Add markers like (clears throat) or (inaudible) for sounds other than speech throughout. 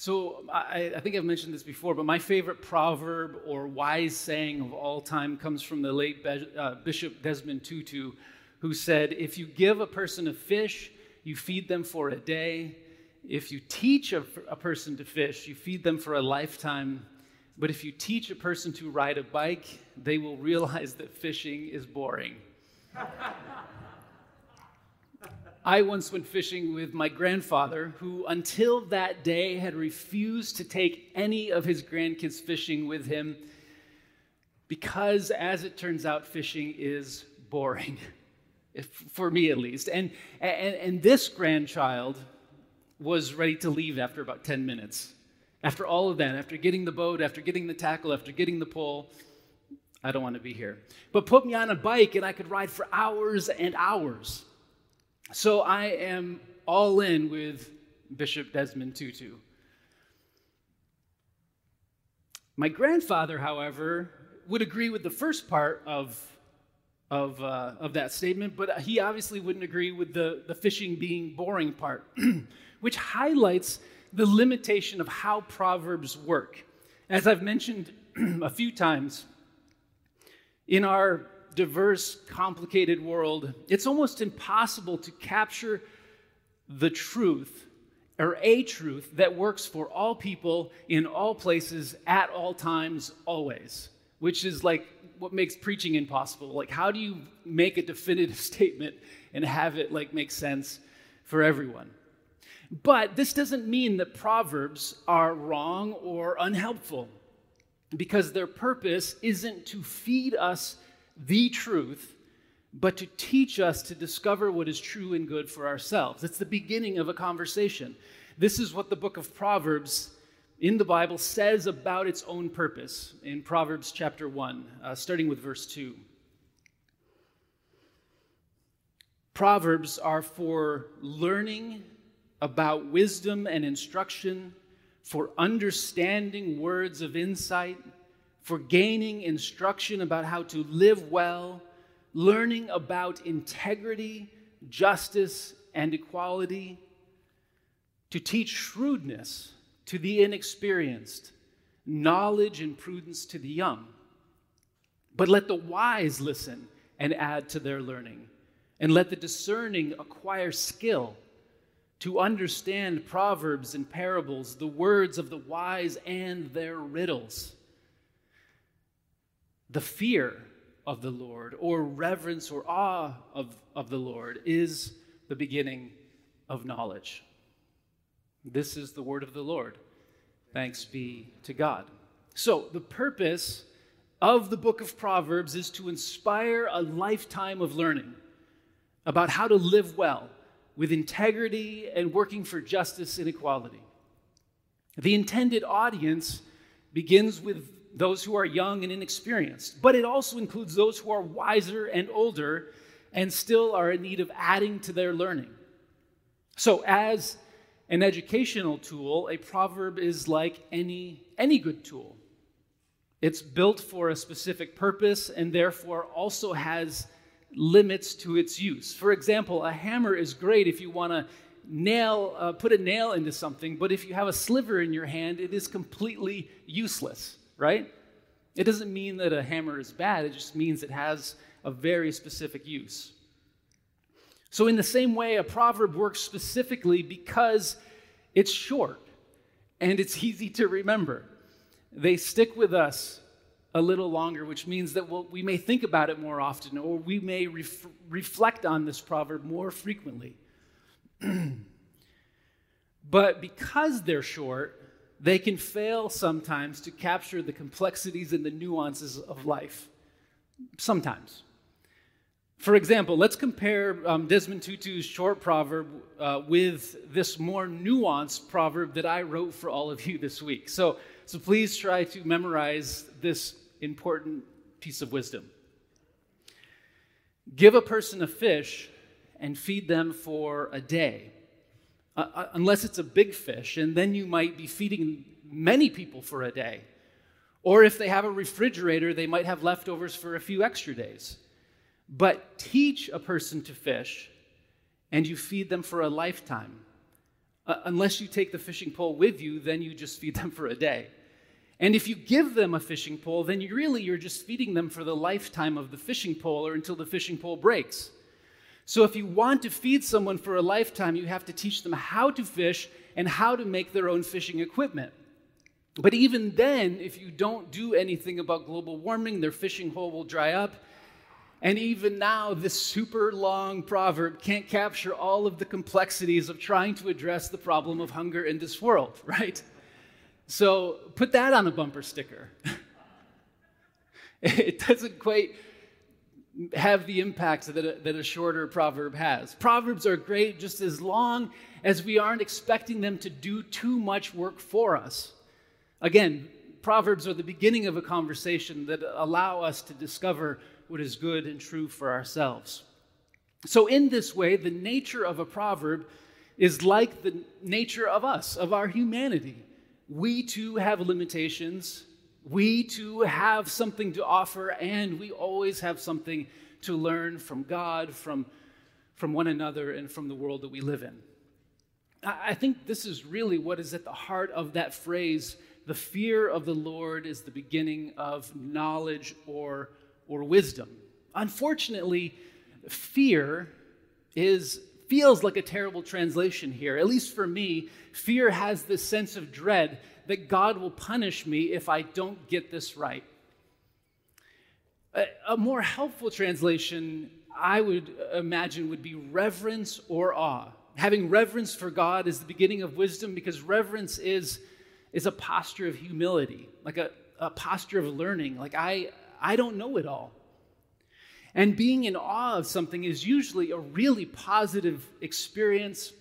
So I, I, think I've mentioned this before, but my favorite proverb or wise saying of all time comes from the late uh, Bishop Desmond Tutu, who said, If you give a person a fish, you feed them for a day. If you teach a, a person to fish, you feed them for a lifetime. But if you teach a person to ride a bike, they will realize that fishing is boring. (laughs) I once went fishing with my grandfather, who until that day had refused to take any of his grandkids fishing with him because, as it turns out, fishing is boring, (laughs) for me at least. And, and, and this grandchild was ready to leave after about 10 minutes. After all of that, after getting the boat, after getting the tackle, after getting the pole, I don't want to be here. But put me on a bike and I could ride for hours and hours. So I am all in with Bishop Desmond Tutu. My grandfather, however, would agree with the first part of, of, uh, of that statement, but he obviously wouldn't agree with the, the fishing being boring part, (clears throat) which highlights the limitation of how Proverbs work. As I've mentioned (clears throat) a few times, in our diverse, complicated world, it's almost impossible to capture the truth or a truth that works for all people in all places at all times always which is like what makes preaching impossible. Like how do you make a definitive (laughs) statement and have it like make sense for everyone? But this doesn't mean that proverbs are wrong or unhelpful because their purpose isn't to feed us the truth, but to teach us to discover what is true and good for ourselves. It's the beginning of a conversation. This is what the book of Proverbs in the Bible says about its own purpose in Proverbs chapter 1, uh, starting with verse 2. Proverbs are for learning about wisdom and instruction, for understanding words of insight for gaining instruction about how to live well, learning about integrity, justice, and equality, to teach shrewdness to the inexperienced, knowledge and prudence to the young. But let the wise listen and add to their learning, and let the discerning acquire skill to understand proverbs and parables, the words of the wise and their riddles the fear of the Lord or reverence or awe of, of the Lord is the beginning of knowledge. This is the word of the Lord. Thanks be to God. So, the purpose of the book of Proverbs is to inspire a lifetime of learning about how to live well with integrity and working for justice and equality. The intended audience begins with those who are young and inexperienced, but it also includes those who are wiser and older and still are in need of adding to their learning. So, as an educational tool, a proverb is like any, any good tool. It's built for a specific purpose and therefore also has limits to its use. For example, a hammer is great if you want to nail, uh, put a nail into something, but if you have a sliver in your hand, it is completely useless right? It doesn't mean that a hammer is bad, it just means it has a very specific use. So, in the same way, a proverb works specifically because it's short and it's (laughs) easy to remember. They stick with us a little longer, which means that we'll, we may think about it more often or we may ref- reflect on this proverb more frequently. (clears throat) but because they're short, they can fail sometimes to capture the complexities and the nuances of life. Sometimes. For example, let's compare um, Desmond Tutu's short proverb uh, with this more nuanced proverb that I wrote for all of you this week. So, so please try to memorize this important piece of wisdom. Give a person a fish and feed them for a day uh, uh, unless it's a big fish, and then you might be feeding many people for a day. Or if they have a refrigerator, they might have leftovers for a few extra days. But teach a person to fish, and you feed them for a lifetime. Uh, unless you take the fishing pole with you, then you just feed (laughs) them for a day. And if you give them a fishing pole, then you really you're just feeding them for the lifetime of the fishing pole or until the fishing pole breaks. So if you want to feed someone for a lifetime, you have to teach them how to fish and how to make their own fishing equipment. But even then, if you don't do anything about global warming, their fishing hole will dry up. And even now, this super long proverb can't capture all of the complexities of trying to address the problem of hunger in this world, (laughs) right? So put that on a bumper sticker. (laughs) it doesn't quite have the impact that a, that a shorter proverb has. Proverbs are great just as long as we aren't expecting them to do too much work for us. Again, Proverbs are the beginning of a conversation that allow us to discover what is good and true for ourselves. So, in this way, the nature of a proverb is like the nature of us, of our humanity. We too have limitations, we too have something to offer, and we always have something to learn from God, from, from one another, and from the world that we live in. I think this is really what is at the heart of that phrase the fear of the Lord is the beginning of knowledge or, or wisdom. Unfortunately, fear is feels like a terrible translation here. At least for me, fear has this sense of dread that God will punish me if I don't get this right. A, a more helpful translation, I would imagine, would be reverence or awe. Having reverence for God is the beginning of wisdom because reverence is is a posture of humility, like a, a posture of learning. Like, I, I don't know it all. And being in awe of something is usually a really positive experience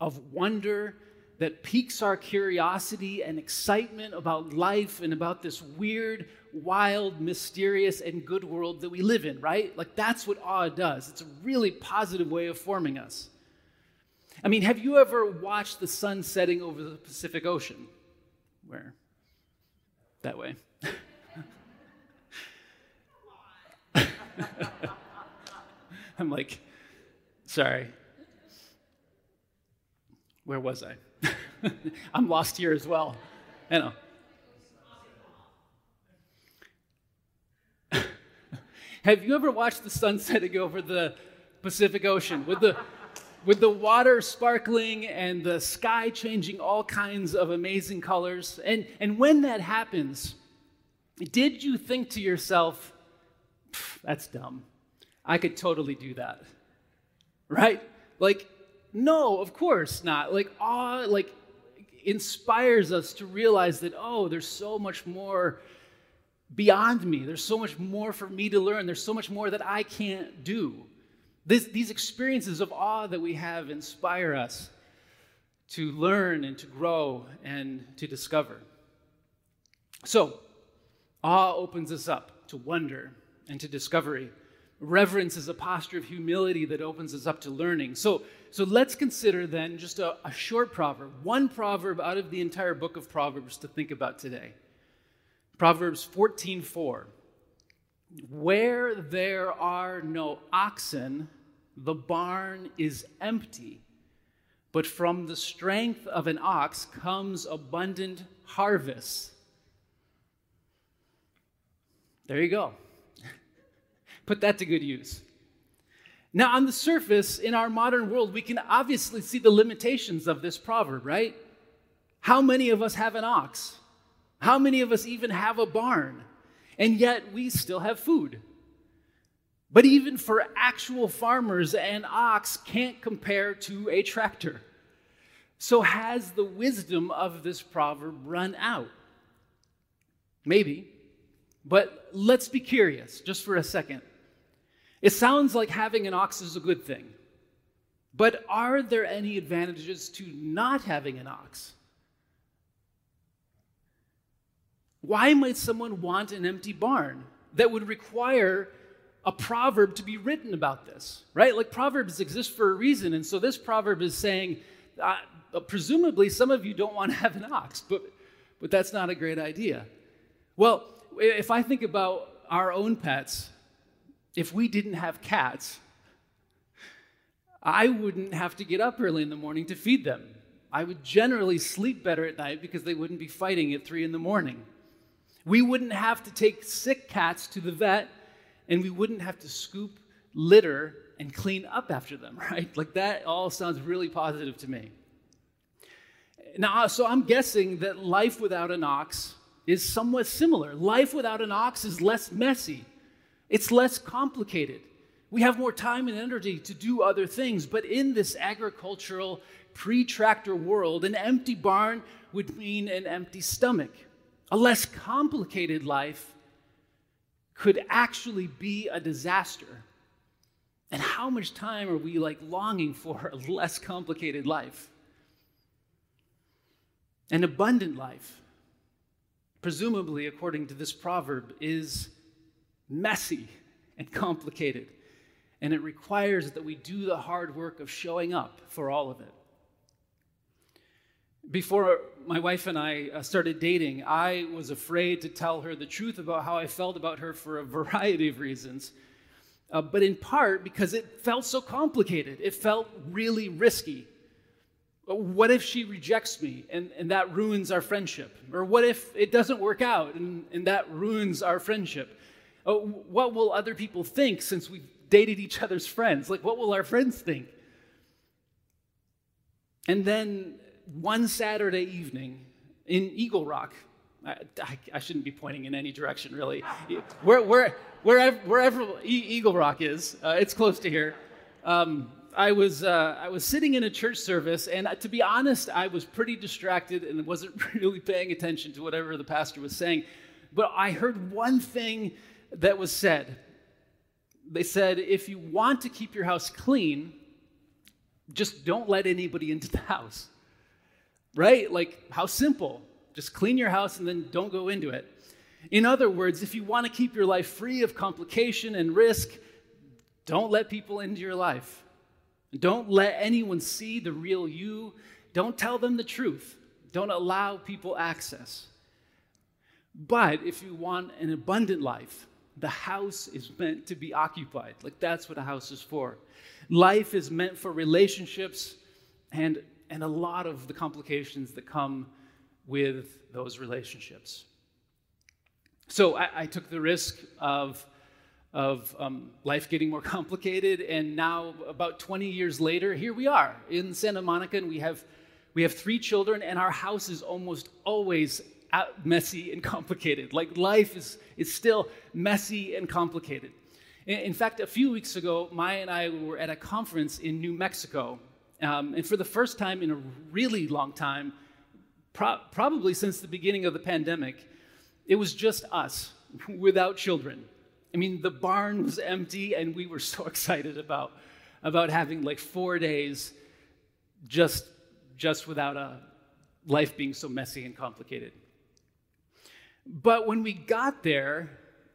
of wonder that piques our curiosity and excitement about life and about this weird, wild, mysterious, and good world that we live in, right? Like that's what awe does. It's a really positive way of forming us. I mean, have you ever watched the sun setting over the Pacific Ocean? where? That way. (laughs) (laughs) I'm like, sorry. Where was I? (laughs) I'm lost here as well. I know. (laughs) Have you ever watched the sun setting over the Pacific Ocean with the with the water sparkling and the sky changing all kinds of amazing colors. And, and when that happens, did you think to yourself, that's dumb? I could totally do that. Right? Like, no, of course not. Like, awe, like, inspires us to realize that, oh, there's so much more beyond me. There's so much more for me to learn. There's so much more that I can't do. This, these experiences of awe that we have inspire us to learn and to grow and to discover. So, awe opens us up to wonder and to discovery. Reverence is a posture of humility that opens us up to learning. So, so let's consider then just a, a short proverb, one proverb out of the entire book of Proverbs to think about today. Proverbs 14:4. Where there are no oxen, the barn is empty, but from the strength of an ox comes abundant harvest. There you go. Put that to good use. Now, on the surface, in our modern world, we can obviously see the limitations of this proverb, right? How many of us have an ox? How many of us even have a barn? And yet we still have food. But even for actual farmers, an ox can't compare to a tractor. So, has the wisdom of this proverb run out? Maybe. But let's be curious just for a second. It sounds like having an ox is a good thing. But are there any advantages to not having an ox? Why might someone want an empty barn that would require a proverb to be written about this, right? Like proverbs exist for a reason. And so this proverb is saying, uh, presumably, some of you don't want to have an ox, but, but that's not a great idea. Well, if I think about our own pets, if we didn't have cats, I wouldn't have to get up early in the morning to feed them. I would generally sleep better at night because they wouldn't be fighting at three in the morning. We wouldn't have to take sick cats to the vet, and we wouldn't have to scoop litter and clean up after them, (laughs) right? Like that all sounds really positive to me. Now, uh, so I'm guessing that life without an ox is somewhat similar. Life without an ox is less messy, it's less complicated. We have more time and energy to do other things, but in this agricultural pre tractor world, an empty barn would mean an empty stomach. A less complicated life could actually be a disaster. And how much time are we like longing for a less complicated life? An abundant life, presumably according to this proverb, is messy and complicated. And it requires that we do the hard work of showing up for all of it. Before my wife and I uh, started dating, I was afraid to tell her the truth about how I felt about her for a variety of reasons. Uh, but in part because it felt so complicated. It felt really risky. What if she rejects me and, and that ruins our friendship? Or what if it doesn't work out and, and that ruins our friendship? Uh, what will other people think since we've dated each other's friends? Like, what will our friends think? And then one Saturday evening in Eagle Rock, I, I, I shouldn't be pointing in any direction really. Where, where, wherever, wherever Eagle Rock is, uh, it's close to here. Um, I was, uh, I was sitting in a church service, and to be honest, I was pretty distracted and wasn't (laughs) really paying attention to whatever the pastor was saying. But I heard one thing that was said. They said, if you want to keep your house clean, just don't let anybody into the house right? Like, how simple. Just clean your house and then don't go into it. In other words, if you want to keep your life free of complication and risk, don't let people into your life. Don't let anyone see the real you. Don't tell them the truth. Don't allow people access. But if you want an abundant life, the house is meant to be occupied. Like that's what a house is for. Life is meant for relationships and and a lot of the complications that come with those relationships. So I, I took the risk of, of um, life getting more (laughs) complicated, and now, about 20 years later, here we are in Santa Monica, and we have, we have three children, and our house is almost always messy and complicated. Like life is, is still messy and complicated. In, in fact, a few weeks ago, Maya and I were at a conference in New Mexico, um, and for the first time in a really long time, pro- probably since the beginning of the pandemic, it was just us (laughs) without children. I mean, the barn was empty, and we were (laughs) so excited about, about having like four days just, just without a life being so messy and complicated. But when we got there,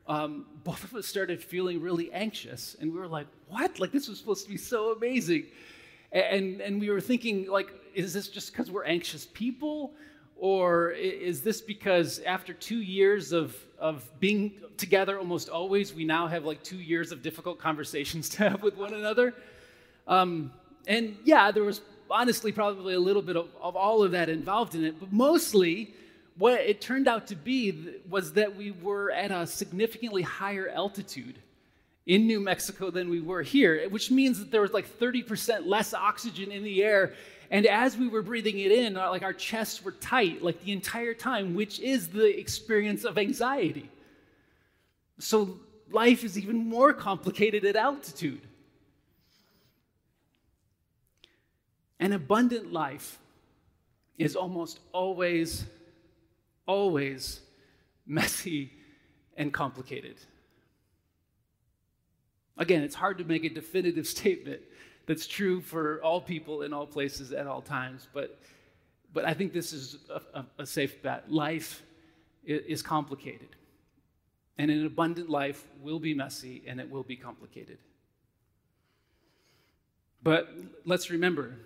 um, both of us started feeling really anxious, and we were like, what? Like, this was supposed to be so amazing. And, and we were thinking, like, is this just because we're anxious people? Or is this because after two years of, of being together almost always, we now have like two years of difficult conversations to have with one another? Um, and yeah, there was honestly probably a little bit of, of all of that involved in it, but mostly what it turned out to be was that we were at a significantly higher altitude in New Mexico than we were here, which means that there was like 30% less oxygen in the air. And as we were breathing it in, uh, like our chests were tight, like the entire time, which is the experience of anxiety. So life is even more complicated at altitude. An abundant life is almost always, always messy and complicated. Again, it's hard to make a definitive (laughs) statement that's true for all people in all places at all times, but, but I think this is a, a, safe bet. Life is complicated, and an abundant life will be messy and it will be complicated. But let's remember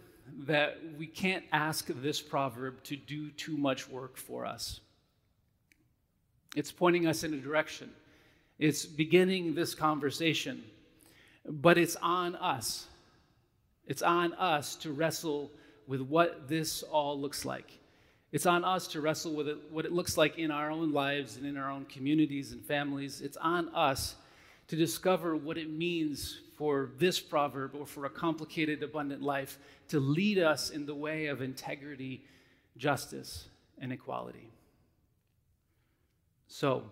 that we can't ask this proverb to do too much work for us. It's pointing us in a direction. It's beginning this conversation but it's on us. It's on us to wrestle with what this all looks like. It's on us to wrestle with it, what it looks like in our own lives and in our own communities and families. It's on us to discover what it means for this proverb or for a complicated, abundant life to lead us in the way of integrity, justice, and equality. So,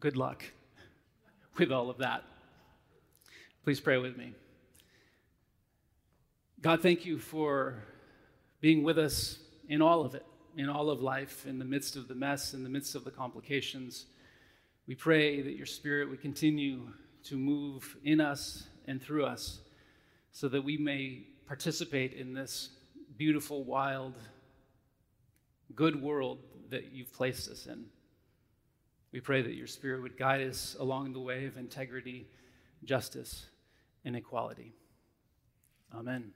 good luck (laughs) with all of that. Please pray with me. God, thank you for being with us in all of it, in all of life, in the midst of the mess, in the midst of the complications. We pray that your Spirit would continue to move in us and through us so that we may participate in this beautiful, wild, good world that you've placed us in. We pray that your Spirit would guide us along the way of integrity, justice, and equality. Amen.